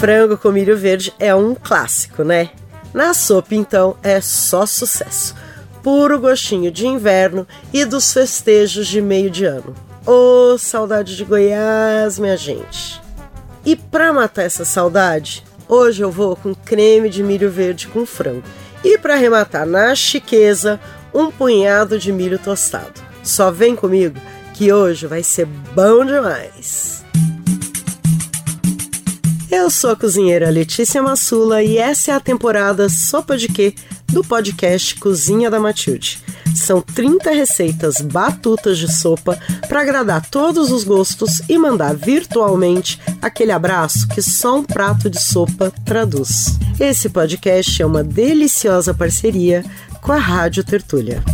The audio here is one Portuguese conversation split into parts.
Frango com milho verde é um clássico, né? Na sopa, então, é só sucesso. Puro gostinho de inverno e dos festejos de meio de ano. Ô, oh, saudade de Goiás, minha gente! E para matar essa saudade, hoje eu vou com creme de milho verde com frango. E para arrematar na chiqueza, um punhado de milho tostado. Só vem comigo que hoje vai ser bom demais. Eu sou a cozinheira Letícia Massula e essa é a temporada Sopa de Quê do podcast Cozinha da Matilde. São 30 receitas batutas de sopa para agradar todos os gostos e mandar virtualmente aquele abraço que só um prato de sopa traduz. Esse podcast é uma deliciosa parceria com a Rádio Tertúlia.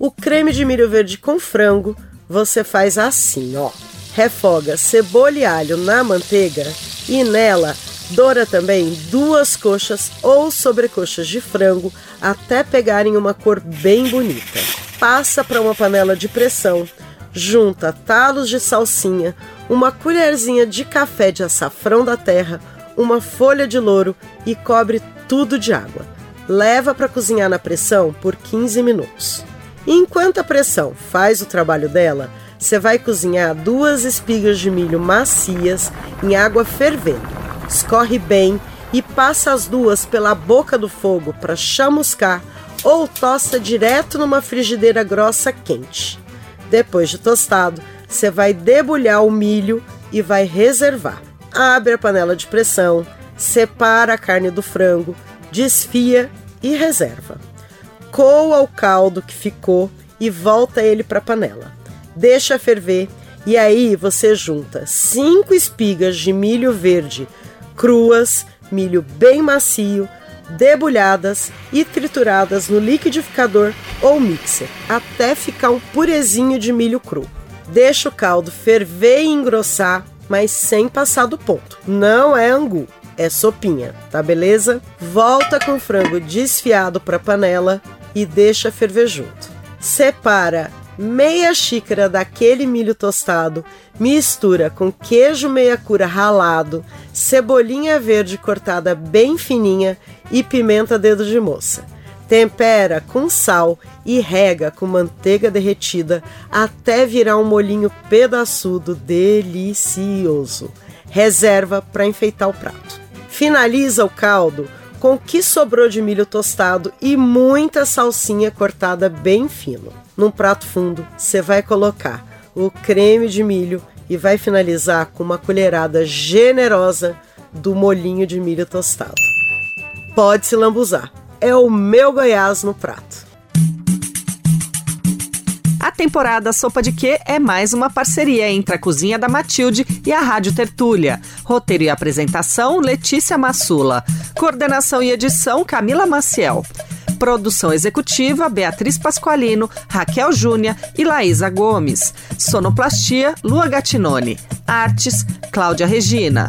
O creme de milho verde com frango você faz assim, ó refoga cebola e alho na manteiga e nela doura também duas coxas ou sobrecoxas de frango até pegarem uma cor bem bonita. Passa para uma panela de pressão, junta talos de salsinha, uma colherzinha de café de açafrão da terra, uma folha de louro e cobre tudo de água. Leva para cozinhar na pressão por 15 minutos. Enquanto a pressão faz o trabalho dela, você vai cozinhar duas espigas de milho macias em água fervendo. Escorre bem e passa as duas pela boca do fogo para chamuscar ou tosta direto numa frigideira grossa quente. Depois de tostado, você vai debulhar o milho e vai reservar. Abre a panela de pressão, separa a carne do frango, desfia e reserva. Coa o caldo que ficou e volta ele para a panela deixa ferver e aí você junta cinco espigas de milho verde cruas, milho bem macio, debulhadas e trituradas no liquidificador ou mixer, até ficar um purezinho de milho cru. Deixa o caldo ferver e engrossar, mas sem passar do ponto. Não é angu, é sopinha, tá beleza? Volta com o frango desfiado para a panela e deixa ferver junto. Separa meia xícara daquele milho tostado, mistura com queijo meia cura ralado, cebolinha verde cortada bem fininha e pimenta dedo de moça. Tempera com sal e rega com manteiga derretida até virar um molinho pedaçudo delicioso. Reserva para enfeitar o prato. Finaliza o caldo com o que sobrou de milho tostado e muita salsinha cortada bem fino. Num prato fundo, você vai colocar o creme de milho e vai finalizar com uma colherada generosa do molinho de milho tostado. Pode se lambuzar. É o meu Goiás no prato. Temporada Sopa de Quê é mais uma parceria entre a Cozinha da Matilde e a Rádio Tertúlia. Roteiro e apresentação, Letícia Massula. Coordenação e edição, Camila Maciel. Produção executiva, Beatriz Pasqualino, Raquel Júnia e Laísa Gomes. Sonoplastia, Lua Gatinone. Artes, Cláudia Regina.